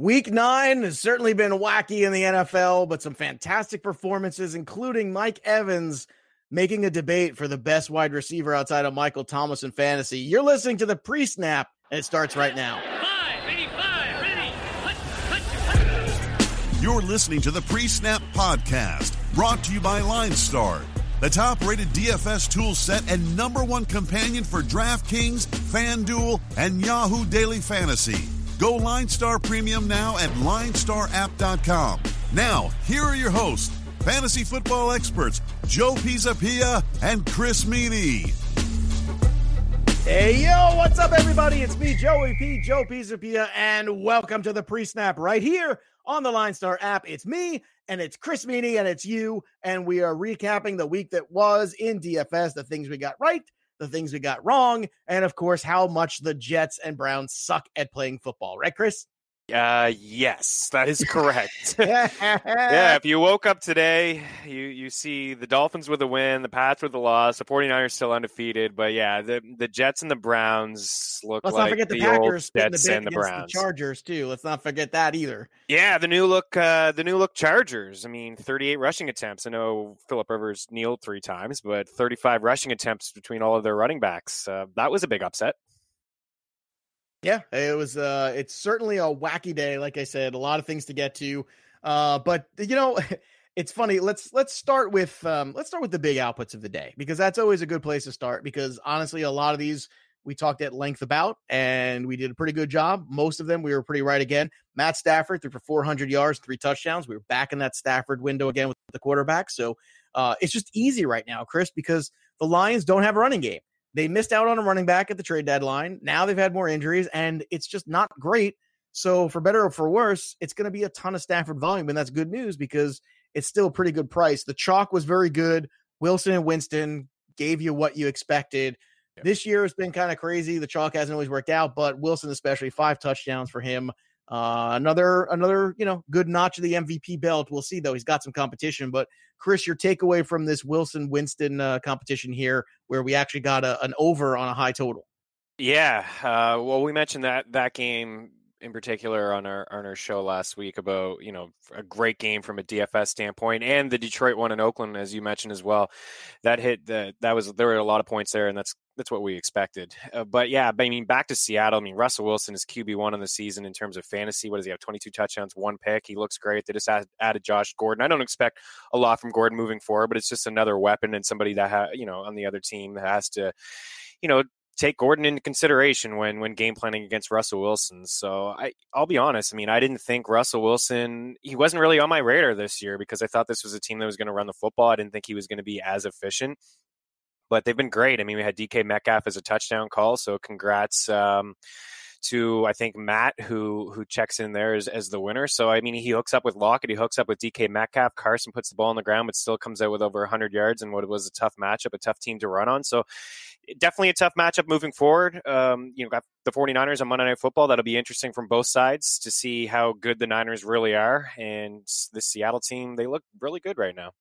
Week nine has certainly been wacky in the NFL, but some fantastic performances, including Mike Evans making a debate for the best wide receiver outside of Michael Thomas in fantasy. You're listening to the pre snap, and it starts right now. You're listening to the pre snap podcast brought to you by Line Star, the top rated DFS tool set and number one companion for DraftKings, FanDuel, and Yahoo Daily Fantasy. Go Line Star Premium now at linestarapp.com. Now, here are your hosts, fantasy football experts Joe Pisapia and Chris Meany. Hey, yo, what's up, everybody? It's me, Joey P. Joe Pisapia, and welcome to the pre snap right here on the Line Star app. It's me, and it's Chris Meany, and it's you, and we are recapping the week that was in DFS, the things we got right the things we got wrong, and of course, how much the Jets and Browns suck at playing football. Right, Chris? Uh, yes, that is correct. yeah, if you woke up today, you you see the Dolphins with a win, the Pats with a loss, the 49ers still undefeated, but yeah, the the Jets and the Browns look Let's like not forget the, the Packers old the Jets bit and the Browns. Chargers too. Let's not forget that either. Yeah, the new look, uh, the new look Chargers. I mean, 38 rushing attempts. I know Philip Rivers kneeled three times, but 35 rushing attempts between all of their running backs. Uh, that was a big upset. Yeah, it was uh it's certainly a wacky day like I said, a lot of things to get to. Uh but you know, it's funny. Let's let's start with um let's start with the big outputs of the day because that's always a good place to start because honestly a lot of these we talked at length about and we did a pretty good job. Most of them we were pretty right again. Matt Stafford threw for 400 yards, three touchdowns. We were back in that Stafford window again with the quarterback. So uh it's just easy right now, Chris, because the Lions don't have a running game. They missed out on a running back at the trade deadline. Now they've had more injuries, and it's just not great. So, for better or for worse, it's going to be a ton of Stafford volume, and that's good news because it's still a pretty good price. The chalk was very good. Wilson and Winston gave you what you expected. This year has been kind of crazy. The chalk hasn't always worked out, but Wilson, especially, five touchdowns for him. Uh, another, another, you know, good notch of the MVP belt. We'll see though. He's got some competition, but Chris, your takeaway from this Wilson Winston uh, competition here, where we actually got a, an over on a high total. Yeah, uh, well, we mentioned that that game in particular on our on our show last week about you know a great game from a DFS standpoint, and the Detroit one in Oakland, as you mentioned as well. That hit the that was there were a lot of points there, and that's that's what we expected. Uh, but yeah, but I mean, back to Seattle. I mean, Russell Wilson is QB one on the season in terms of fantasy. What does he have? Twenty two touchdowns, one pick. He looks great. They just add, added Josh Gordon. I don't expect a lot from Gordon moving forward, but it's just another weapon and somebody that ha- you know on the other team that has to, you know, take Gordon into consideration when when game planning against Russell Wilson. So I I'll be honest. I mean, I didn't think Russell Wilson he wasn't really on my radar this year because I thought this was a team that was going to run the football. I didn't think he was going to be as efficient. But they've been great. I mean, we had DK Metcalf as a touchdown call, so congrats um, to I think Matt who who checks in there as, as the winner. So I mean, he hooks up with Lockett, he hooks up with DK Metcalf. Carson puts the ball on the ground, but still comes out with over 100 yards and what was a tough matchup, a tough team to run on. So definitely a tough matchup moving forward. Um, you know, got the 49ers on Monday Night Football. That'll be interesting from both sides to see how good the Niners really are. And the Seattle team, they look really good right now.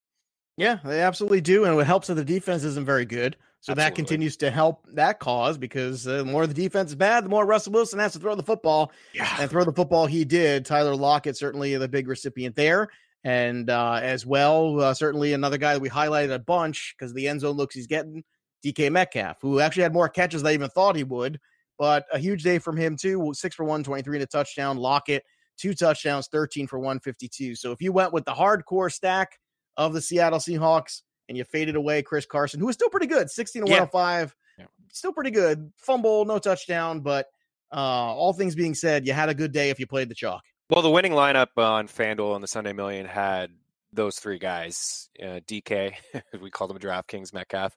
Yeah, they absolutely do. And what helps that the defense isn't very good. So that continues to help that cause because uh, the more the defense is bad, the more Russell Wilson has to throw the football. Yeah. And throw the football he did. Tyler Lockett, certainly the big recipient there. And uh, as well, uh, certainly another guy that we highlighted a bunch because the end zone looks he's getting, DK Metcalf, who actually had more catches than I even thought he would. But a huge day from him, too. Six for 123 and a touchdown. Lockett, two touchdowns, 13 for 152. So if you went with the hardcore stack of the Seattle Seahawks and you faded away Chris Carson, who was still pretty good, 16 to Yeah. 105, Yeah. still pretty good. Fumble, no touchdown, but uh, all things being said, you had a good day if you played the chalk. Well, the winning lineup on FanDuel on the Sunday Million had those three guys. Uh, DK, we called him DraftKings Metcalf,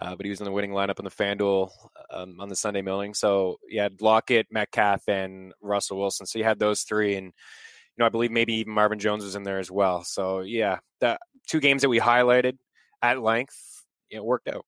uh, but he was in the winning lineup on the FanDuel um, on the Sunday Million. So you had Lockett, Metcalf, and Russell Wilson. So you had those three, and you know I believe maybe even Marvin Jones was in there as well. So yeah, the two games that we highlighted at length, it worked out.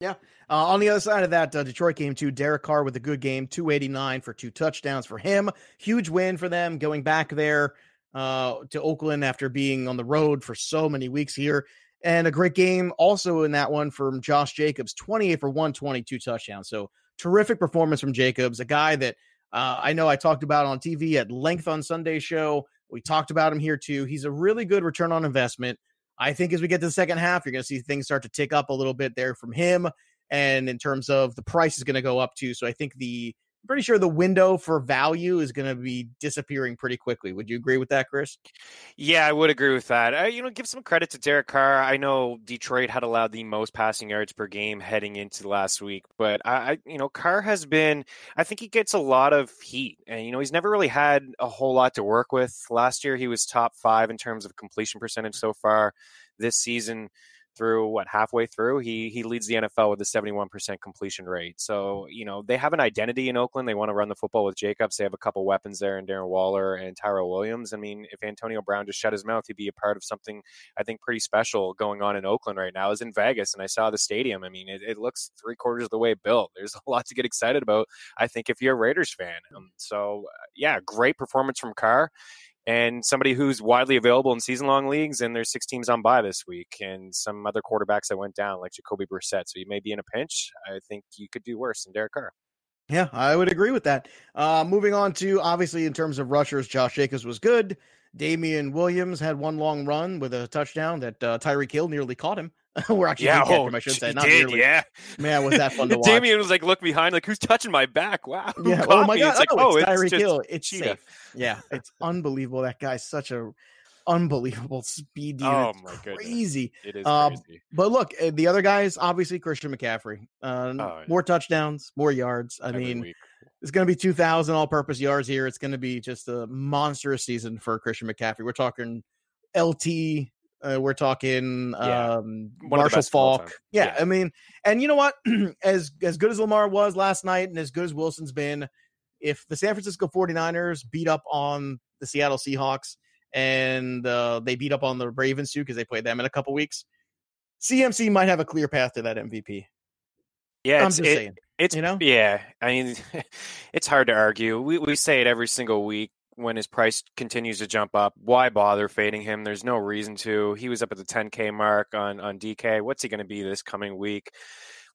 Yeah. Uh, on the other side of that uh, Detroit game, too, Derek Carr with a good game, 289 for two touchdowns for him. Huge win for them going back there uh, to Oakland after being on the road for so many weeks here. And a great game also in that one from Josh Jacobs, 28 for 122 touchdowns. So terrific performance from Jacobs, a guy that Uh, I know I talked about on TV at length on Sunday show. We talked about him here too. He's a really good return on investment. I think as we get to the second half, you're going to see things start to tick up a little bit there from him. And in terms of the price is going to go up too. So I think the pretty sure the window for value is going to be disappearing pretty quickly. Would you agree with that, Chris? Yeah, I would agree with that. Uh, you know, give some credit to Derek Carr. I know Detroit had allowed the most passing yards per game heading into last week, but I, I, you know, Carr has been. I think he gets a lot of heat, and you know, he's never really had a whole lot to work with. Last year, he was top five in terms of completion percentage so far this season through what halfway through he he leads the NFL with a 71% completion rate. So, you know, they have an identity in Oakland. They want to run the football with Jacobs. They have a couple weapons there in Darren Waller and Tyrell Williams. I mean, if Antonio Brown just shut his mouth, he'd be a part of something I think pretty special going on in Oakland right now. I was in Vegas and I saw the stadium. I mean, it, it looks three quarters of the way built. There's a lot to get excited about, I think, if you're a Raiders fan. Um, so, yeah, great performance from Carr and somebody who's widely available in season long leagues. And there's six teams on bye this week, and some other quarterbacks that went down, like Jacoby Brissett. So you may be in a pinch. I think you could do worse than Derek Carr. Yeah, I would agree with that. Uh, moving on to obviously in terms of rushers, Josh Jacobs was good. Damien Williams had one long run with a touchdown that uh, Tyreek Hill nearly caught him. We're actually yeah, oh, him, I should say. Not did, nearly. Yeah, man, was that fun to watch? Damien was like, look behind, like who's touching my back? Wow. Yeah. Oh my god. It's like, oh, oh, it's it's Tyreek Hill. It's cheetah. safe. Yeah, it's unbelievable. That guy's such a unbelievable speed. Dude. Oh my goodness. crazy. It is Um, crazy. But look, uh, the other guys, obviously Christian McCaffrey. Uh, Oh, yeah. More touchdowns, more yards. I Every mean, week. it's going to be 2,000 all purpose yards here. It's going to be just a monstrous season for Christian McCaffrey. We're talking LT. Uh, we're talking Yeah. um, One of the Marshall Faulk. Yeah, Yeah. I mean, and you know what? as as good as Lamar was last night and as good as Wilson's been, if the San Francisco 49ers beat up on the Seattle Seahawks and uh, they beat up on the Ravens too because they played them in a couple weeks, CMC might have a clear path to that MVP. Yeah, I'm it's, just it- saying. It's you know? yeah. I mean, it's hard to argue. We we say it every single week when his price continues to jump up. Why bother fading him? There's no reason to. He was up at the 10k mark on on DK. What's he going to be this coming week?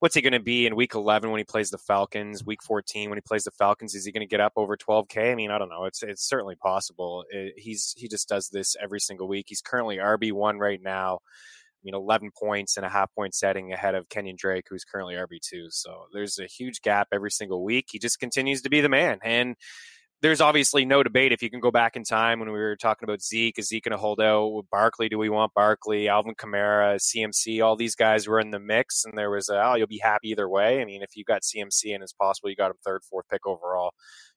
What's he going to be in week 11 when he plays the Falcons? Week 14 when he plays the Falcons, is he going to get up over 12k? I mean, I don't know. It's it's certainly possible. It, he's he just does this every single week. He's currently RB one right now. I mean, 11 points and a half point setting ahead of Kenyon Drake, who's currently RB2. So there's a huge gap every single week. He just continues to be the man. And there's obviously no debate if you can go back in time when we were talking about Zeke. Is Zeke going to hold out Barkley? Do we want Barkley, Alvin Kamara, CMC? All these guys were in the mix, and there was a, oh, you'll be happy either way. I mean, if you got CMC and it's possible you got him third, fourth pick overall,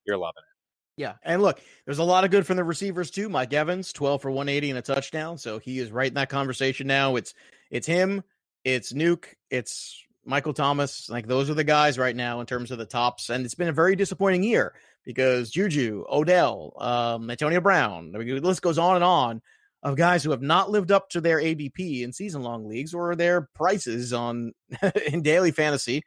you're loving it. Yeah. And look, there's a lot of good from the receivers too. Mike Evans, 12 for 180 and a touchdown. So he is right in that conversation now. It's it's him, it's Nuke, it's Michael Thomas. Like those are the guys right now in terms of the tops. And it's been a very disappointing year because Juju, Odell, um, Antonio Brown, the list goes on and on of guys who have not lived up to their ADP in season long leagues or their prices on in daily fantasy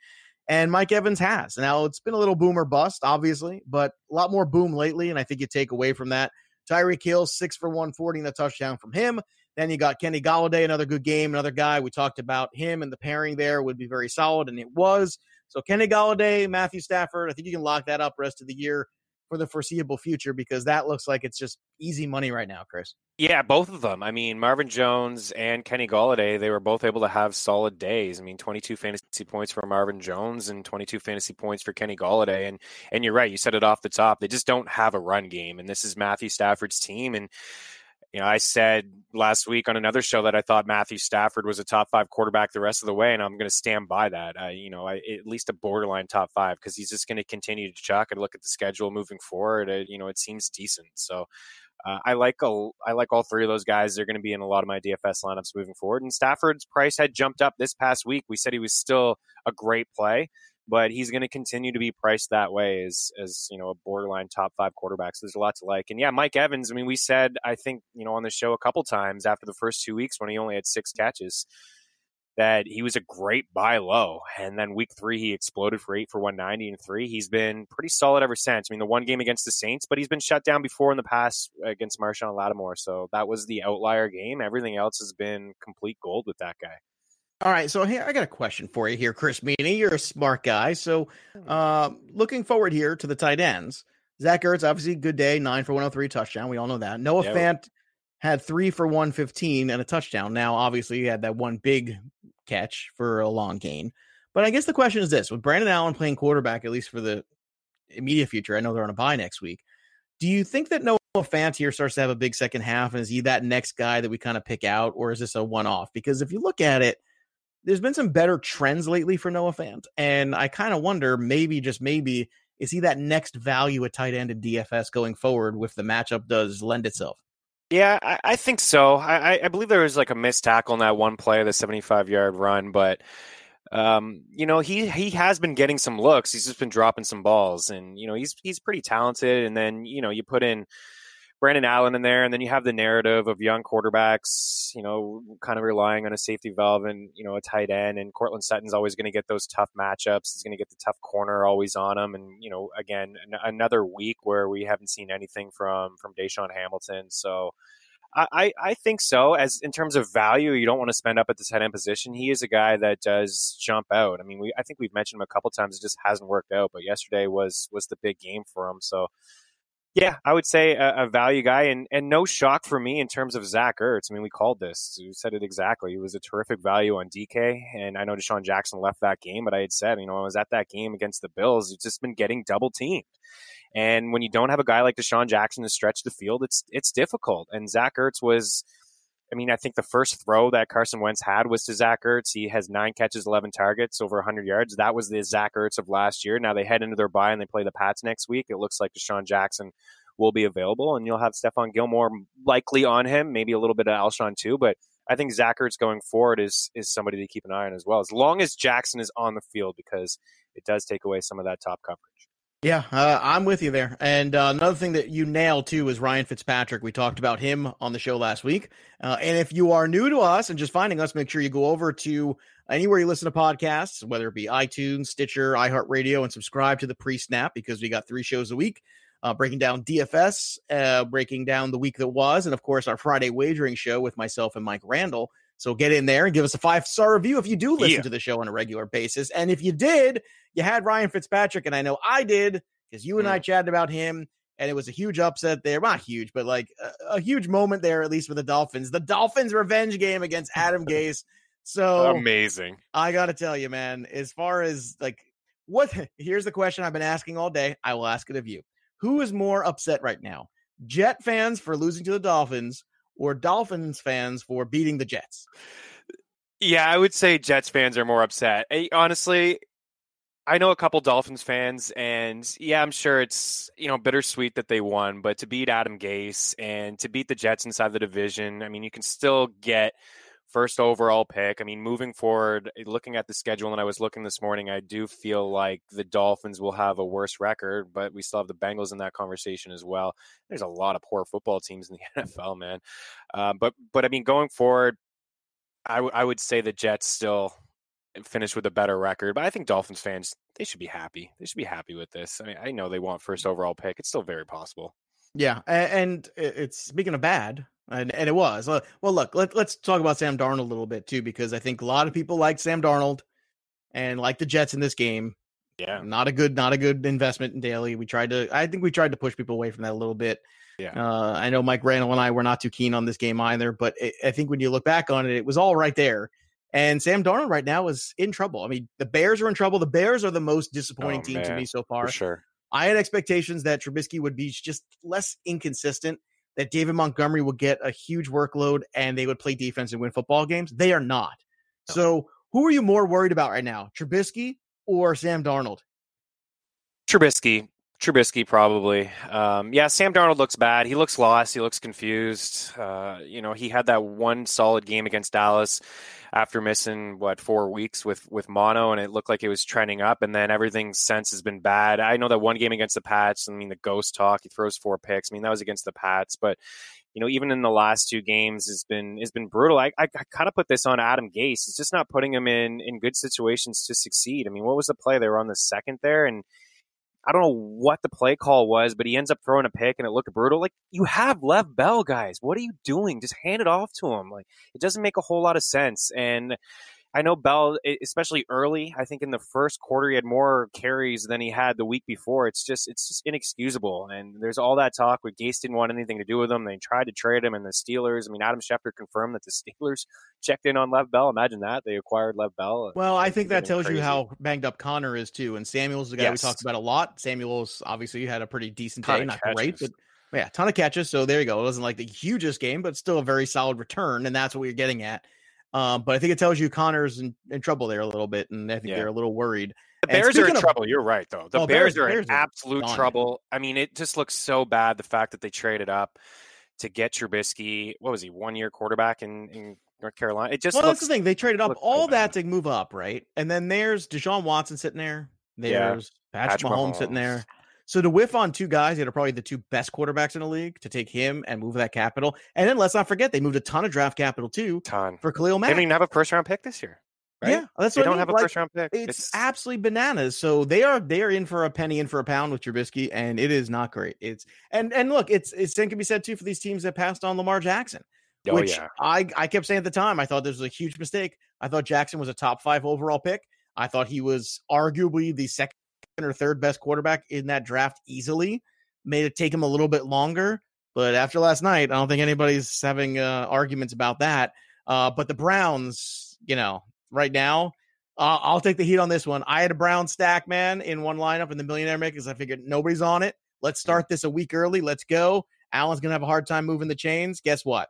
and Mike Evans has. Now it's been a little boomer bust, obviously, but a lot more boom lately, and I think you take away from that. Tyreek Hill, six for 140 and a touchdown from him. Then you got Kenny Golladay, another good game, another guy. We talked about him and the pairing there would be very solid, and it was. So Kenny Golladay, Matthew Stafford, I think you can lock that up rest of the year for the foreseeable future because that looks like it's just easy money right now, Chris. Yeah, both of them. I mean, Marvin Jones and Kenny Golladay, they were both able to have solid days. I mean, 22 fantasy points for Marvin Jones and 22 fantasy points for Kenny Golladay. And and you're right, you said it off the top. They just don't have a run game, and this is Matthew Stafford's team. And you know, I said last week on another show that I thought Matthew Stafford was a top five quarterback the rest of the way, and I'm going to stand by that. I, you know, I, at least a borderline top five because he's just going to continue to chuck. and look at the schedule moving forward. It, you know, it seems decent. So uh, I like a, I like all three of those guys. They're going to be in a lot of my DFS lineups moving forward. And Stafford's price had jumped up this past week. We said he was still a great play, but he's going to continue to be priced that way as as you know a borderline top five quarterback. So there's a lot to like. And yeah, Mike Evans. I mean, we said I think you know on the show a couple times after the first two weeks when he only had six catches that he was a great buy low. And then week three, he exploded for eight for 190 and three. He's been pretty solid ever since. I mean, the one game against the Saints, but he's been shut down before in the past against Marshon Lattimore. So that was the outlier game. Everything else has been complete gold with that guy. All right, so here I got a question for you here, Chris Meany. You're a smart guy, so uh, looking forward here to the tight ends. Zach Ertz, obviously, good day, nine for 103 touchdown. We all know that. Noah yeah. Fant had three for 115 and a touchdown. Now, obviously, he had that one big catch for a long gain. But I guess the question is this with Brandon Allen playing quarterback, at least for the immediate future, I know they're on a bye next week. Do you think that Noah Fant here starts to have a big second half? And is he that next guy that we kind of pick out, or is this a one off? Because if you look at it, there's been some better trends lately for Noah Fant. And I kind of wonder, maybe, just maybe, is he that next value at tight end in DFS going forward if the matchup does lend itself? Yeah, I, I think so. I, I, believe there was like a missed tackle in that one play, the 75 yard run, but um, you know, he he has been getting some looks. He's just been dropping some balls, and you know, he's he's pretty talented. And then you know, you put in Brandon Allen in there, and then you have the narrative of young quarterbacks, you know, kind of relying on a safety valve and you know a tight end. And Courtland Sutton's always going to get those tough matchups. He's going to get the tough corner always on him. And you know, again, an- another week where we haven't seen anything from from DaeSean Hamilton. So I, I think so. As in terms of value, you don't want to spend up at the tight end position. He is a guy that does jump out. I mean, we I think we've mentioned him a couple times. It just hasn't worked out. But yesterday was was the big game for him. So yeah, I would say a, a, value guy, and and no shock for me in terms of Zach Ertz. I mean, we called this. You said it exactly. It was a terrific value on DK, and I know DeSean Jackson left that game, but I had said, you know, I was at that game against the Bills. It's just been getting double teamed. And when you don't have a guy like DeSean Jackson to stretch the field, it's it's difficult. And Zach Ertz was, I mean, I think the first throw that Carson Wentz had was to Zach Ertz. He has nine catches, 11 targets, over 100 yards. That was the Zach Ertz of last year. Now they head into their bye and they play the Pats next week. It looks like DeSean Jackson will be available, and you'll have Stephon Gilmore likely on him, maybe a little bit of Alshon too. But I think Zach Ertz going forward is is somebody to keep an eye on as well, as long as Jackson is on the field, because it does take away some of that top coverage. Yeah, uh, I'm with you there. And uh, another thing that you nailed too is Ryan Fitzpatrick. We talked about him on the show last week. Uh, and if you are new to us and just finding us, make sure you go over to anywhere you listen to podcasts, whether it be iTunes, Stitcher, iHeartRadio, and subscribe to the pre snap because we got three shows a week. Uh, breaking down DFS, uh, breaking down the week that was, and of course, our Friday wagering show with myself and Mike Randall. So get in there and give us a five star review if you do listen yeah. to the show on a regular basis. And if you did, you had Ryan Fitzpatrick, and I know I did because you and mm. I chatted about him, and it was a huge upset there. Not huge, but like a, a huge moment there, at least for the Dolphins. The Dolphins' revenge game against Adam Gase. So amazing. I got to tell you, man, as far as like what, here's the question I've been asking all day. I will ask it of you. Who is more upset right now? Jet fans for losing to the Dolphins or Dolphins fans for beating the Jets? Yeah, I would say Jets fans are more upset. Eh, honestly, I know a couple Dolphins fans, and yeah, I'm sure it's you know bittersweet that they won, but to beat Adam Gase and to beat the Jets inside the division, I mean, you can still get first overall pick. I mean, moving forward, eh, looking at the schedule, and I was looking this morning, I do feel like the Dolphins will have a worse record, but we still have the Bengals in that conversation as well. There's a lot of poor football teams in the NFL, man. Uh, but but I mean, going forward, I, w- I would say the Jets still finish with a better record, but I think Dolphins fans they should be happy. They should be happy with this. I mean, I know they want first overall pick. It's still very possible. Yeah, and it's speaking of bad, and, and it was. Well, look, let, let's talk about Sam Darnold a little bit too, because I think a lot of people like Sam Darnold and like the Jets in this game. Yeah, not a good, not a good investment in daily. We tried to, I think we tried to push people away from that a little bit. Yeah, uh, I know Mike Randall and I were not too keen on this game either, but it, I think when you look back on it, it was all right there. And Sam Darnold right now is in trouble. I mean, the Bears are in trouble. The Bears are the most disappointing oh, team man. to me so far. For sure. I had expectations that Trubisky would be just less inconsistent that David Montgomery would get a huge workload and they would play defense and win football games. They are not. No. So who are you more worried about right now, Trubisky or Sam Darnold? Trubisky. Trubisky probably. Um, yeah, Sam Darnold looks bad. He looks lost. He looks confused. Uh, you know, he had that one solid game against Dallas after missing what four weeks with with mono, and it looked like it was trending up. And then everything since has been bad. I know that one game against the Pats. I mean, the ghost talk. He throws four picks. I mean, that was against the Pats, but you know, even in the last two games has been has been brutal. I, I, I kind of put this on Adam Gase. It's just not putting him in in good situations to succeed. I mean, what was the play? They were on the second there, and I don't know what the play call was, but he ends up throwing a pick and it looked brutal. Like, you have Lev Bell, guys. What are you doing? Just hand it off to him. Like, it doesn't make a whole lot of sense. And I know Bell, especially early. I think in the first quarter he had more carries than he had the week before. It's just it's just inexcusable. And there's all that talk with Gase didn't want anything to do with him. They tried to trade him, and the Steelers. I mean, Adam Schefter confirmed that the Steelers checked in on Lev Bell. Imagine that they acquired Lev Bell. Uh, well, I think that tells crazy. you how banged up Conner is too. And Samuels is the guy yes. we talked about a lot. Samuels obviously had a pretty decent day, not catches. great, but yeah, ton of catches. So there you go. It wasn't like the hugest game, but still a very solid return, and that's what we're getting at. Um, but I think it tells you Conner's in, in, trouble there a little bit, and I think yeah. they're a little worried. The Bears are in of, trouble. You're right, though. The oh, Bears, Bears, are Bears in absolute trouble. I mean, it just looks so bad the fact that they traded up to get Trubisky. What was he? One year quarterback in, in North Carolina. It just well, looks, that's the thing. They traded up all so that to move up, right? And then there's Deshaun Watson sitting there. There's yeah. Patrick, Patrick Mahomes, Mahomes sitting there. So to whiff on two guys that are probably the two best quarterbacks in the league to take him and move that capital. And then let's not forget they moved a ton of draft capital too ton. for Khalil Mack. They don't even have a first round pick this year. Right? Yeah, that's they what don't I mean. have a like, first round pick. It's, it's, absolutely bananas. So they are they are in for a penny in for a pound with Trubisky, and it is not great. It's and and look, it's it's same can be said too for these teams that passed on Lamar Jackson. Oh, which yeah. I I kept saying at the time, I thought this was a huge mistake. I thought Jackson was a top five overall pick. I thought he was arguably the second or third best quarterback in that draft easily. Made it take him a little bit longer, but after last night, I don't think anybody's having uh, arguments about that. Uh, but the Browns, you know, right now, uh, I'll take the heat on this one. I had a Brown stack, man, in one lineup in the Millionaire Makers. I figured nobody's on it. Let's start this a week early. Let's go. Allen's gonna have a hard time moving the chains. Guess what?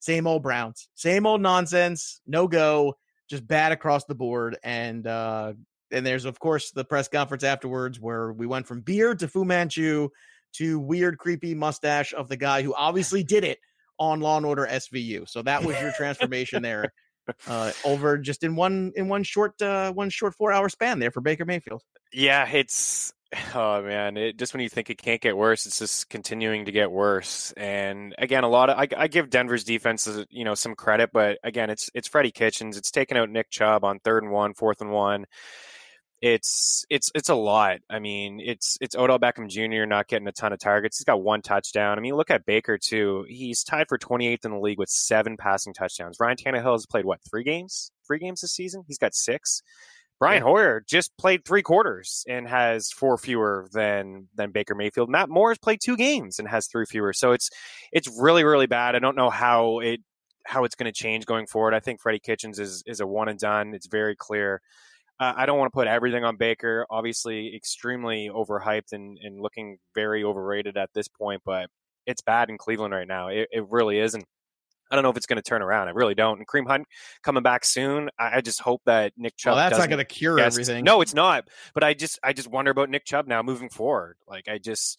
Same old Browns, same old nonsense. No go, just bad across the board. And uh, and there's of course the press conference afterwards where we went from beer to Fu Manchu to weird, creepy mustache of the guy who obviously did it on Law and Order SVU. So that was your transformation there. Uh, over just in one in one short uh, one short four hour span there for Baker Mayfield. Yeah, it's oh man, it just when you think it can't get worse, it's just continuing to get worse. And again, a lot of I, I give Denver's defense you know some credit, but again, it's it's Freddie Kitchens. It's taken out Nick Chubb on third and one, fourth and one it's it's it's a lot. I mean, it's it's Odell Beckham Jr. not getting a ton of targets. He's got one touchdown. I mean, look at Baker too. He's tied for 28th in the league with seven passing touchdowns. Ryan Tannehill has played what three games? Three games this season. He's got six. Brian yeah. Hoyer just played three quarters and has four fewer than than Baker Mayfield. Matt Moore has played two games and has three fewer. So it's it's really really bad. I don't know how it how it's going to change going forward. I think Freddie Kitchens is is a one and done. It's very clear. Uh, I don't want to put everything on Baker. Obviously, extremely overhyped and, and looking very overrated at this point, but it's bad in Cleveland right now. It, it really is. And I don't know if it's going to turn around. I really don't. And Kareem Hunt coming back soon. I, I just hope that Nick Chubb. Well, that's not going to cure guess. everything. No, it's not. But I just, I just wonder about Nick Chubb now moving forward. Like I just,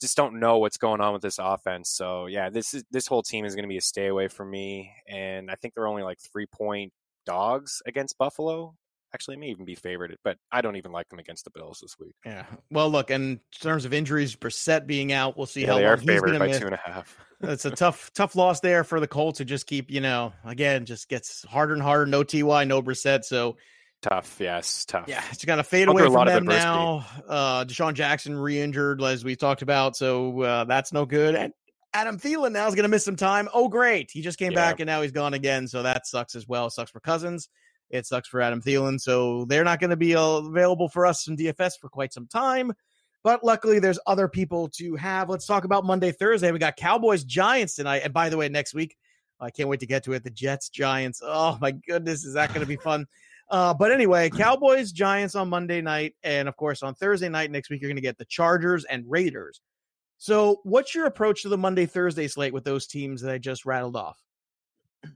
just don't know what's going on with this offense. So yeah, this is this whole team is going to be a stay away from me. And I think they're only like three point dogs against Buffalo. Actually, it may even be favored, but I don't even like them against the Bills this week. Yeah. Well, look, in terms of injuries, Brissett being out, we'll see yeah, how they long are favored by miss. two and a half. it's a tough, tough loss there for the Colts to just keep, you know, again, just gets harder and harder. No Ty, no Brissett, so tough. Yes, tough. Yeah, it's going to fade away from them now. Uh, DeSean Jackson re-injured, as we talked about, so uh, that's no good. And Adam Thielen now is going to miss some time. Oh, great! He just came yeah. back and now he's gone again, so that sucks as well. Sucks for Cousins. It sucks for Adam Thielen. So they're not going to be available for us in DFS for quite some time. But luckily, there's other people to have. Let's talk about Monday, Thursday. We got Cowboys, Giants tonight. And by the way, next week, I can't wait to get to it. The Jets, Giants. Oh, my goodness. Is that going to be fun? Uh, but anyway, Cowboys, Giants on Monday night. And of course, on Thursday night next week, you're going to get the Chargers and Raiders. So, what's your approach to the Monday, Thursday slate with those teams that I just rattled off?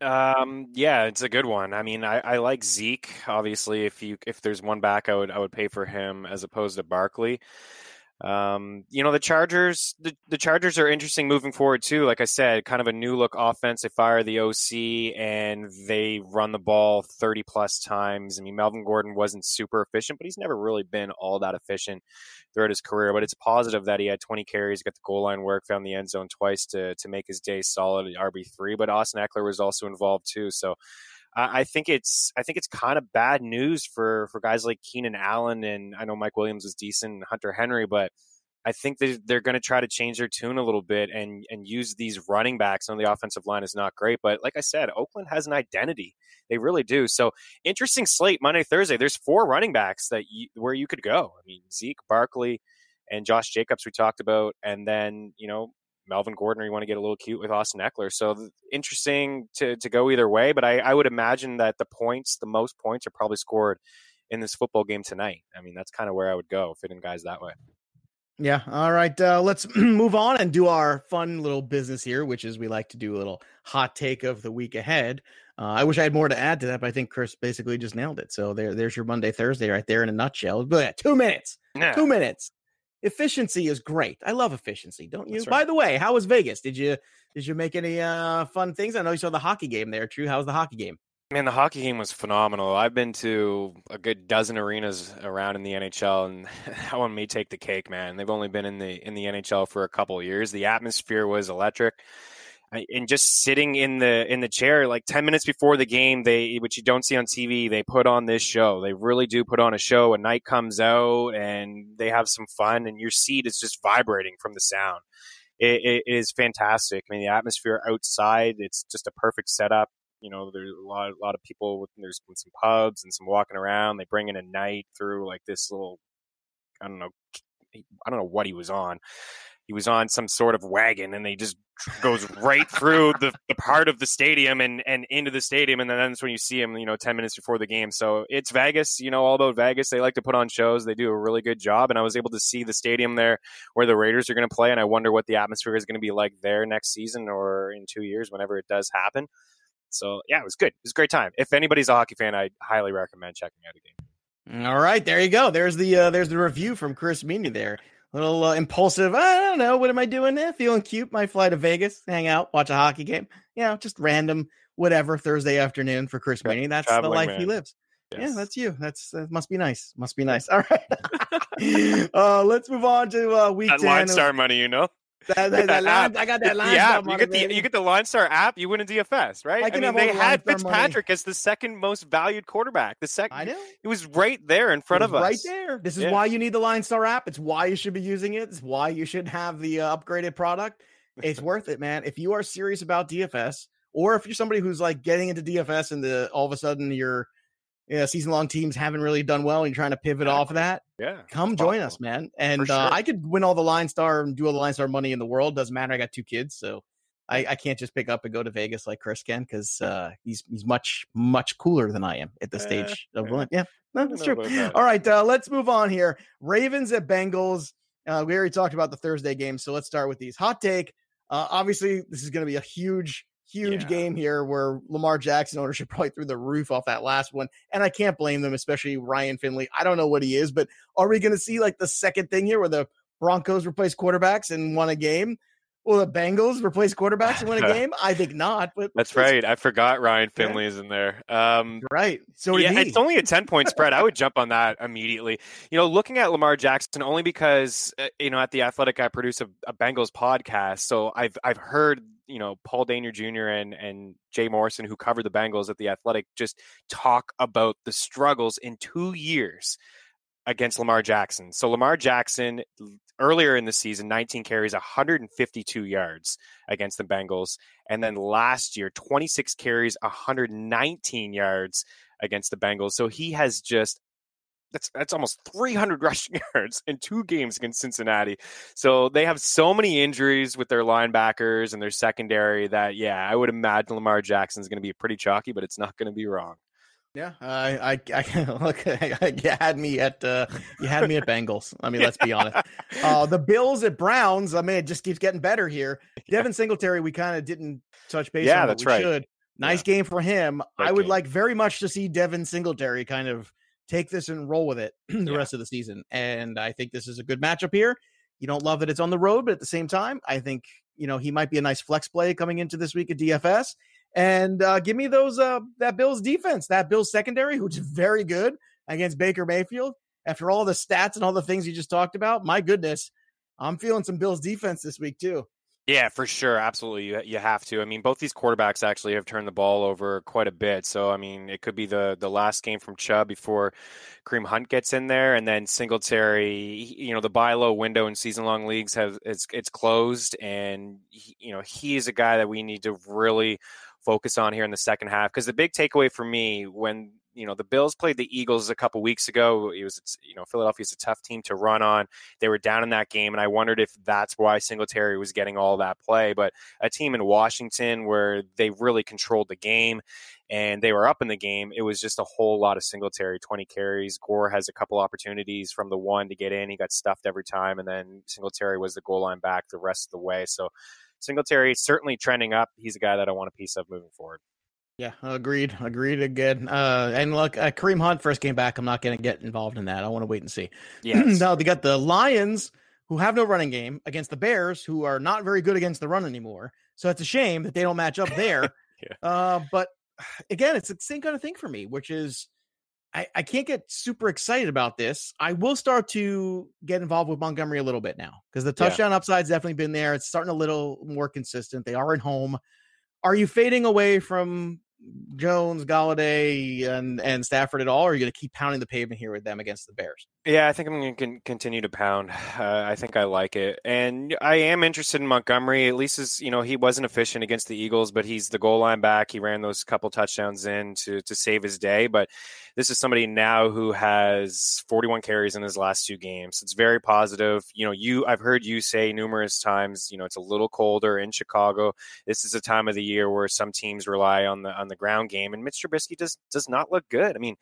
Um, yeah, it's a good one. I mean, I, I like Zeke. Obviously, if you if there's one back, I would I would pay for him as opposed to Barkley. Um, you know, the Chargers, the, the Chargers are interesting moving forward too. Like I said, kind of a new look offense. They fire the OC and they run the ball 30 plus times. I mean, Melvin Gordon wasn't super efficient, but he's never really been all that efficient throughout his career. But it's positive that he had 20 carries, got the goal line work, found the end zone twice to to make his day solid at RB three. But Austin Ekeler was also involved too. So I think it's I think it's kind of bad news for for guys like Keenan Allen and I know Mike Williams was decent, Hunter Henry, but I think they, they're going to try to change their tune a little bit and and use these running backs on the offensive line is not great. But like I said, Oakland has an identity. They really do. So interesting slate Monday, Thursday. There's four running backs that you, where you could go. I mean, Zeke, Barkley, and Josh Jacobs we talked about, and then you know Melvin Gordon, or you want to get a little cute with Austin Ekeler. So interesting to to go either way. But I, I would imagine that the points, the most points, are probably scored in this football game tonight. I mean, that's kind of where I would go, fitting guys that way. Yeah. All right. Uh, let's move on and do our fun little business here, which is we like to do a little hot take of the week ahead. Uh, I wish I had more to add to that, but I think Chris basically just nailed it. So there, there's your Monday, Thursday right there in a nutshell. But yeah, two minutes. Two minutes. Efficiency is great. I love efficiency, don't you? Right. By the way, how was Vegas? Did you did you make any uh, fun things? I know you saw the hockey game there. True. How was the hockey game? Man, the hockey game was phenomenal. I've been to a good dozen arenas around in the NHL, and that one may take the cake, man. They've only been in the in the NHL for a couple of years. The atmosphere was electric, and just sitting in the in the chair, like ten minutes before the game, they which you don't see on TV, they put on this show. They really do put on a show. A knight comes out, and they have some fun, and your seat is just vibrating from the sound. it, it is fantastic. I mean, the atmosphere outside, it's just a perfect setup you know, there's a lot, a lot of people. With, there's been some pubs and some walking around. They bring in a knight through like this little, I don't know, I don't know what he was on. He was on some sort of wagon, and they just goes right through the, the part of the stadium and and into the stadium, and then that's when you see him, you know, ten minutes before the game. So it's Vegas, you know, all about Vegas. They like to put on shows. They do a really good job, and I was able to see the stadium there where the Raiders are going to play, and I wonder what the atmosphere is going to be like there next season or in two years, whenever it does happen. So yeah, it was good. It was a great time. If anybody's a hockey fan, I highly recommend checking out a game. All right, there you go. There's the uh, there's the review from Chris Meany there. Little uh, impulsive. I don't know. What am I doing? Eh, feeling cute. Might fly to Vegas, hang out, watch a hockey game. You know, just random whatever Thursday afternoon for Chris Meany. That's Traveling the life man. he lives. Yes. Yeah, that's you. That's that must be nice. Must be nice. All right. uh, let's move on to uh, week that 10. Line star money, you know. That, that, that line, I got that line. Yeah, you get the you get the Line Star app. You win a DFS, right? I, I mean, they the had Fitzpatrick money. as the second most valued quarterback. The second, I know it was right there in front of us, right there. This is yeah. why you need the Line Star app. It's why you should be using it. It's why you should have the uh, upgraded product. It's worth it, man. If you are serious about DFS, or if you're somebody who's like getting into DFS and the all of a sudden you're you know, season long teams haven't really done well and you're trying to pivot off of that, yeah, come join us, man. And sure. uh, I could win all the line star and do all the line star money in the world. Doesn't matter. I got two kids, so I, I can't just pick up and go to Vegas like Chris can because uh, he's he's much much cooler than I am at the stage of yeah. yeah. No, that's true. That. All right, uh, let's move on here. Ravens at Bengals. Uh, we already talked about the Thursday game, so let's start with these. Hot take. Uh, obviously, this is going to be a huge huge yeah. game here where Lamar Jackson ownership probably threw the roof off that last one. And I can't blame them, especially Ryan Finley. I don't know what he is, but are we going to see like the second thing here where the Broncos replace quarterbacks and won a game? Will the Bengals replace quarterbacks and win a game? I think not. But that's right. I forgot Ryan Finley is in there. Um, right. So yeah, it's only a ten point spread. I would jump on that immediately. You know, looking at Lamar Jackson only because uh, you know at the Athletic I produce a, a Bengals podcast, so I've I've heard you know Paul Dehner Jr. and and Jay Morrison, who covered the Bengals at the Athletic, just talk about the struggles in two years against Lamar Jackson. So Lamar Jackson earlier in the season, 19 carries, 152 yards against the Bengals, and then last year, 26 carries, 119 yards against the Bengals. So he has just that's that's almost 300 rushing yards in two games against Cincinnati. So they have so many injuries with their linebackers and their secondary that yeah, I would imagine Lamar Jackson is going to be pretty chalky, but it's not going to be wrong. Yeah, I, I, I look. you had me at uh, you had me at Bengals. I mean, let's be honest. Uh, the Bills at Browns. I mean, it just keeps getting better here. Devin Singletary, we kind of didn't touch base. Yeah, on, that's right. Should. Nice yeah. game for him. Great I would game. like very much to see Devin Singletary kind of take this and roll with it the yeah. rest of the season. And I think this is a good matchup here. You don't love that it's on the road, but at the same time, I think you know he might be a nice flex play coming into this week at DFS. And uh, give me those uh, that Bills defense, that Bills secondary, which is very good against Baker Mayfield. After all the stats and all the things you just talked about, my goodness, I'm feeling some Bills defense this week too. Yeah, for sure. Absolutely. You, you have to. I mean, both these quarterbacks actually have turned the ball over quite a bit. So, I mean, it could be the the last game from Chubb before Kareem Hunt gets in there and then Singletary, you know, the buy low window in season long leagues have it's it's closed and he, you know, he is a guy that we need to really focus on here in the second half because the big takeaway for me when you know the Bills played the Eagles a couple weeks ago. It was you know Philadelphia's a tough team to run on. They were down in that game, and I wondered if that's why Singletary was getting all that play. But a team in Washington where they really controlled the game and they were up in the game, it was just a whole lot of Singletary, 20 carries. Gore has a couple opportunities from the one to get in. He got stuffed every time, and then Singletary was the goal line back the rest of the way. So Singletary certainly trending up. He's a guy that I want a piece of moving forward. Yeah, agreed. Agreed again. Uh, and look, uh, Kareem Hunt first came back. I'm not going to get involved in that. I want to wait and see. Yeah. now they got the Lions who have no running game against the Bears who are not very good against the run anymore. So it's a shame that they don't match up there. yeah. Uh, but again, it's the same kind of thing for me, which is I, I can't get super excited about this. I will start to get involved with Montgomery a little bit now because the touchdown yeah. upside's definitely been there. It's starting a little more consistent. They are at home. Are you fading away from Jones, Golladay, and and Stafford at all? Or are you going to keep pounding the pavement here with them against the Bears? Yeah, I think I'm going to continue to pound. Uh, I think I like it, and I am interested in Montgomery. At least, as you know, he wasn't efficient against the Eagles, but he's the goal line back. He ran those couple touchdowns in to to save his day. But this is somebody now who has 41 carries in his last two games. It's very positive. You know, you I've heard you say numerous times. You know, it's a little colder in Chicago. This is a time of the year where some teams rely on the on the ground game, and Mitch Trubisky does does not look good. I mean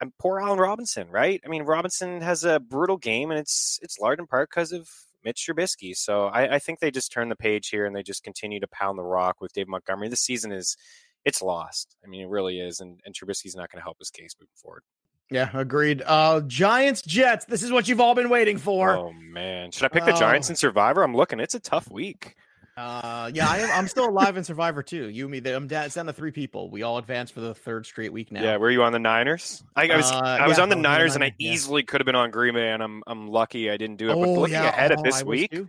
and poor Allen Robinson, right? I mean, Robinson has a brutal game, and it's it's large in part because of Mitch Trubisky. So I, I, think they just turn the page here and they just continue to pound the rock with Dave Montgomery. The season is it's lost. I mean, it really is, and and Trubisky's not going to help his case moving forward. Yeah, agreed. Uh Giants Jets. This is what you've all been waiting for. Oh man, should I pick the Giants in Survivor? I'm looking. It's a tough week. Uh, yeah, I am, I'm still alive in Survivor too. You, me, I'm down. It's down to three people. We all advanced for the third straight week now. Yeah, were you on the Niners? I, I was. Uh, I was yeah, on the Niners, and I yeah. easily could have been on Green Bay, and I'm I'm lucky I didn't do it. Oh, but looking yeah. ahead oh, this I week, was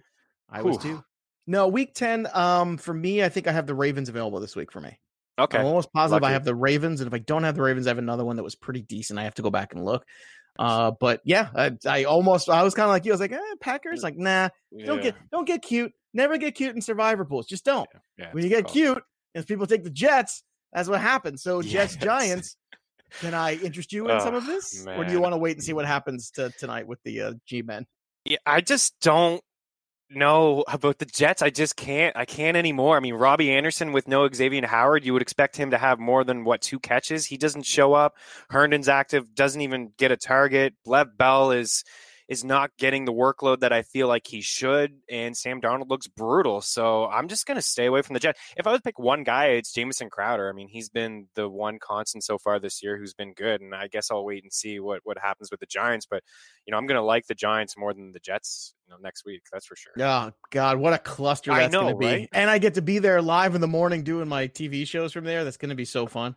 I was too. No, week ten. Um, for me, I think I have the Ravens available this week for me. Okay, I'm almost positive lucky. I have the Ravens, and if I don't have the Ravens, I have another one that was pretty decent. I have to go back and look. Uh, but yeah, I, I almost I was kind of like you. I was like, eh, Packers, like nah, don't get don't get cute. Never get cute in survivor pools. Just don't. Yeah, yeah, when you get cute, if people take the Jets, that's what happens. So Jets. Giants. Can I interest you in oh, some of this, man. or do you want to wait and see what happens to, tonight with the uh, G men? Yeah, I just don't know about the Jets. I just can't. I can't anymore. I mean, Robbie Anderson with no Xavier Howard, you would expect him to have more than what two catches. He doesn't show up. Herndon's active, doesn't even get a target. Lev Bell is is not getting the workload that I feel like he should, and Sam Darnold looks brutal. So I'm just going to stay away from the Jets. If I was to pick one guy, it's Jamison Crowder. I mean, he's been the one constant so far this year who's been good, and I guess I'll wait and see what what happens with the Giants. But you know, I'm going to like the Giants more than the Jets. You know, next week, that's for sure. Oh God, what a cluster that's going to be! Right? And I get to be there live in the morning doing my TV shows from there. That's going to be so fun.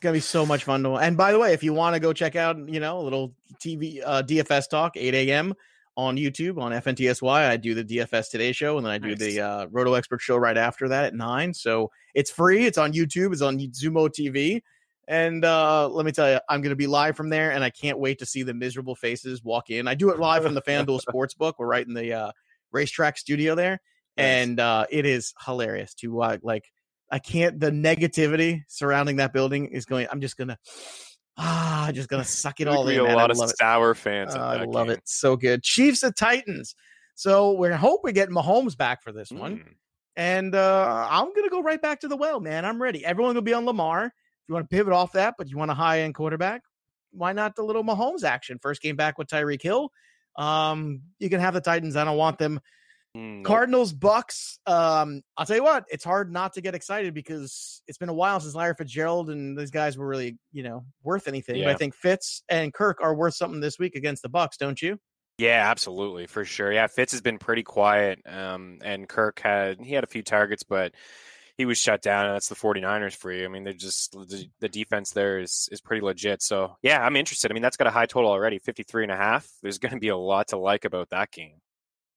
It's gonna be so much fun to. And by the way, if you want to go check out, you know, a little TV uh, DFS talk, 8 a.m. on YouTube on FNTSY. I do the DFS Today show, and then I do nice. the uh, Roto Expert show right after that at nine. So it's free. It's on YouTube. It's on Xumo TV. And uh, let me tell you, I'm going to be live from there, and I can't wait to see the miserable faces walk in. I do it live from the FanDuel Sportsbook. We're right in the uh, racetrack studio there, nice. and uh, it is hilarious to uh, like I can't. The negativity surrounding that building is going. I'm just gonna ah, just gonna suck it all in. A man. lot of sour fans. Uh, I love game. it. So good. Chiefs at Titans. So we hope we get Mahomes back for this one. Mm. And uh, I'm gonna go right back to the well, man. I'm ready. Everyone will be on Lamar. If you want to pivot off that, but you want a high end quarterback, why not the little Mahomes action? First game back with Tyreek Hill. Um, you can have the Titans. I don't want them Mm, Cardinals, Bucks. Um, I'll tell you what, it's hard not to get excited because it's been a while since Larry Fitzgerald and these guys were really, you know, worth anything. Yeah. But I think Fitz and Kirk are worth something this week against the Bucks, don't you? Yeah, absolutely, for sure. Yeah, Fitz has been pretty quiet. Um, and Kirk had he had a few targets, but he was shut down, and that's the 49ers for you. I mean, they're just the, the defense there is is pretty legit. So yeah, I'm interested. I mean, that's got a high total already, 53 and a half. There's going to be a lot to like about that game.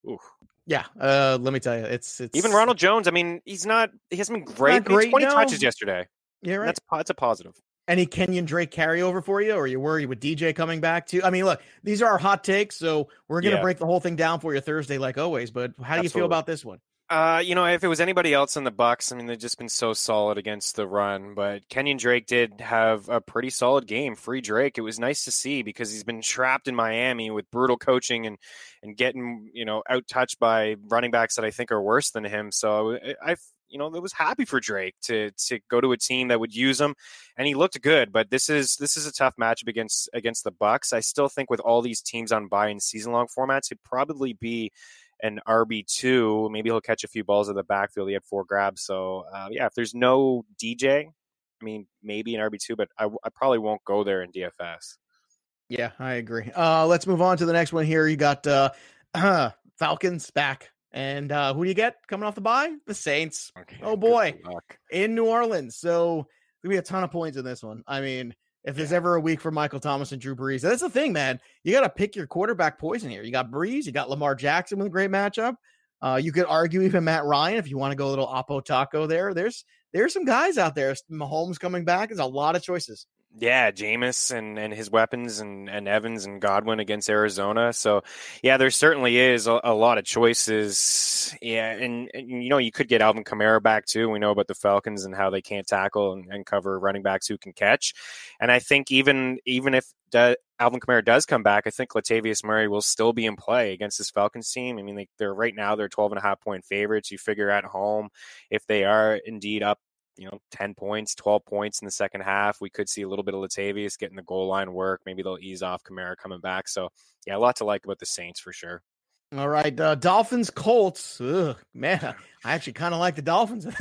Ooh. Yeah, uh, let me tell you, it's it's even Ronald Jones. I mean, he's not he hasn't been great. Not great, Twenty no. touches yesterday. Yeah, right. That's that's a positive. Any Kenyon Drake carryover for you, or are you worried with DJ coming back too? I mean, look, these are our hot takes, so we're gonna Yeah. break the whole thing down for you Thursday, like always. But how do you feel about this one? Uh, you know, if it was anybody else in the Bucks, I mean, they've just been so solid against the run. But Kenyon Drake did have a pretty solid game. Free Drake. It was nice to see because he's been trapped in Miami with brutal coaching and and getting you know out touched by running backs that I think are worse than him. So I, you know, I was happy for Drake to to go to a team that would use him, and he looked good. But this is this is a tough matchup against against the Bucks. I still think with all these teams on bye in season long formats, it'd probably be an RB two. Maybe he'll catch a few balls in the backfield. He had four grabs, so uh, yeah. If there's no DJ, I mean, maybe an RB two, but I, I probably won't go there in DFS. Yeah, I agree. Uh, let's move on to the next one here. You got uh, Falcons back, and uh, who do you get coming off the bye? The Saints Okay, Oh, boy. in New Orleans. So there'll be a ton of points in this one. I mean, if there's ever a week for Michael Thomas and Drew Brees, that's the thing, man. You got to pick your quarterback poison here. You got Brees, you got Lamar Jackson with a great matchup. Uh, you could argue even Matt Ryan if you want to go a little Oppo Taco there. There's there's some guys out there. Mahomes coming back. There's a lot of choices. Yeah, Jameis and, and his weapons and, and Evans and Godwin against Arizona. So, yeah, there certainly is a, a lot of choices. Yeah, and, and, you know, you could get Alvin Kamara back too. We know about the Falcons and how they can't tackle and, and cover running backs who can catch. And I think even even if do, Alvin Kamara does come back, I think Latavius Murray will still be in play against this Falcons team. I mean, they, they're right now they're 12 and a half point favorites. You figure at home if they are indeed up you know, 10 points, 12 points in the second half. We could see a little bit of Latavius getting the goal line work. Maybe they'll ease off Kamara coming back. So, yeah, a lot to like about the Saints for sure. All right, uh, Dolphins, Colts. Ugh, man, I actually kind of like the Dolphins.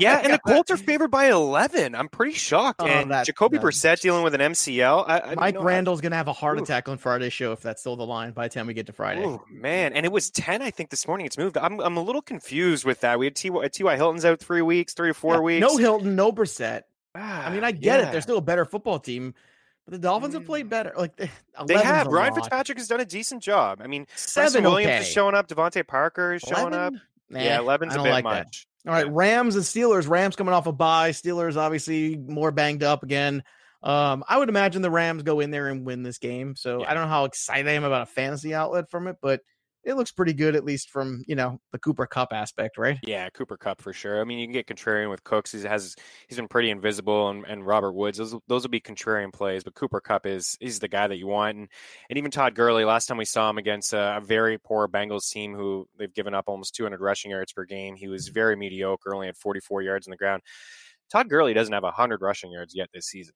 Yeah, and the Colts are favored by 11. I'm pretty shocked. Oh, and that- Jacoby that- Brissett dealing with an MCL. I, I Mike know, Randall's gonna have a heart Ooh. attack on Friday's show if that's still the line by the time we get to Friday. Oh man, and it was ten, I think, this morning. It's moved. I'm I'm a little confused with that. We had T.Y. T.Y. Hilton's out three weeks, three or four Yeah, weeks. No Hilton, no Brissett. I mean, I get it. They're still a better football team, but the Dolphins have played Mm. better. Like they, They 11's have. Ryan lot. Fitzpatrick has done a decent job. I mean, Seven Williams okay. is showing up. DeVante Parker is showing up. Nah, yeah, 11's I a bit like that. All right, Rams and Steelers. Rams coming off a bye. Steelers obviously more banged up again. Um, I would imagine the Rams go in there and win this game. So Yeah. I don't know how excited I am about a fantasy outlet from it, but it looks pretty good at least from you know the Cooper Kupp aspect, right? Yeah, Cooper Kupp for sure. I mean, you can get contrarian with Cooks. He has he's been pretty invisible, and, and Robert Woods. Those those will be contrarian plays, but Cooper Kupp is is the guy that you want. And and even Todd Gurley. Last time we saw him against a, a very poor Bengals team, who they've given up almost 200 rushing yards per game. He was very mediocre, only had 44 yards on the ground. Todd Gurley doesn't have 100 rushing yards yet this season.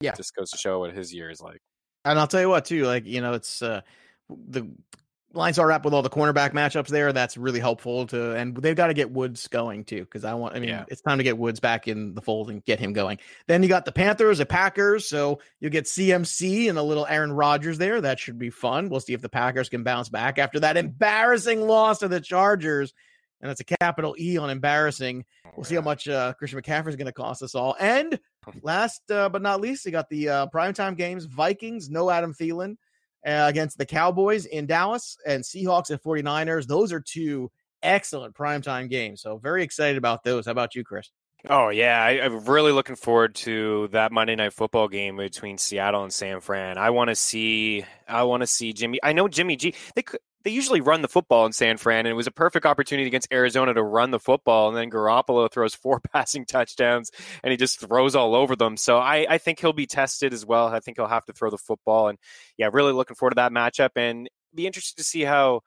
Yeah. just goes to show what his year is like. And I'll tell you what, too, like, you know, it's uh the lines are up with all the cornerback matchups there. That's really helpful to, and they've got to get Woods going too, because I want, I mean, Yeah. it's time to get Woods back in the fold and get him going. Then you got the Panthers, the Packers. So you get CMC and a little Aaron Rodgers there. That should be fun. We'll see if the Packers can bounce back after that embarrassing loss to the Chargers. And it's a capital E on embarrassing. We'll see how much uh, Christian McCaffrey is going to cost us all. And last uh, but not least, you got the uh, primetime games Vikings, no Adam Thielen uh, against the Cowboys in Dallas and Seahawks at 49ers. Those are two excellent primetime games. So very excited about those. How about you, Chris? Oh yeah, I, I'm really looking forward to that Monday night football game between Seattle and San Fran. I want to see, I want to see Jimmy. I know Jimmy G. They could, they usually run the football in San Fran, and it was a perfect opportunity against Arizona to run the football. And then Garoppolo throws four passing touchdowns, and he just throws all over them. So I, I think he'll be tested as well. I think he'll have to throw the football, and yeah, really looking forward to that matchup, and be interested to see how.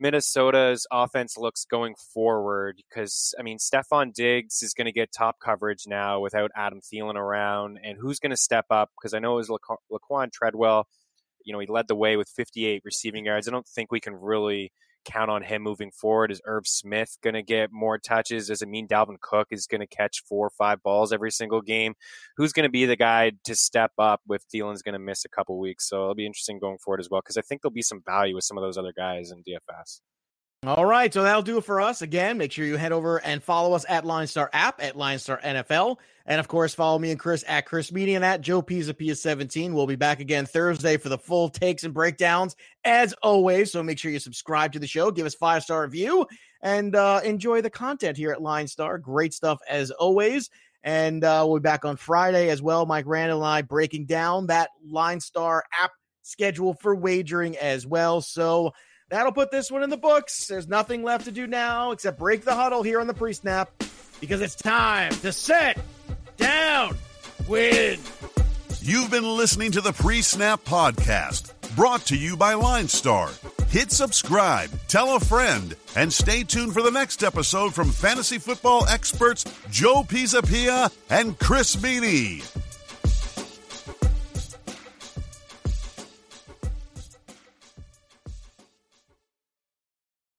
Minnesota's offense looks going forward because I mean Stefon Diggs is going to get top coverage now without Adam Thielen around, and who's going to step up? Because I know it was Laqu- Laquon Treadwell. You know he led the way with 58 receiving yards. I don't think we can really count on him moving forward. Is Irv Smith going to get more touches? Does it mean Dalvin Cook is going to catch four or five balls every single game? Who's going to be the guy to step up if Thielen's going to miss a couple weeks? So it'll be interesting going forward as well because I think there'll be some value with some of those other guys in DFS. All right, so that'll do it for us. Again, make sure you head over and follow us at LineStar app at LineStar NFL. And of course, follow me and Chris at Chris Media and at Joe Pisa 17. We'll be back again Thursday for the full takes and breakdowns as always. So make sure you subscribe to the show, give us five star review, and uh, enjoy the content here at LineStar. Great stuff as always. And uh, we'll be back on Friday as well. Mike Randall and I breaking down that LineStar app schedule for wagering as well. So that'll put this one in the books. There's nothing left to do now except break the huddle here on the pre snap because it's time to set down win. You've been listening to the Pre Snap Podcast, brought to you by LineStar. Hit subscribe, tell a friend, and stay tuned for the next episode from fantasy football experts Joe Pisapia and Chris Meaney.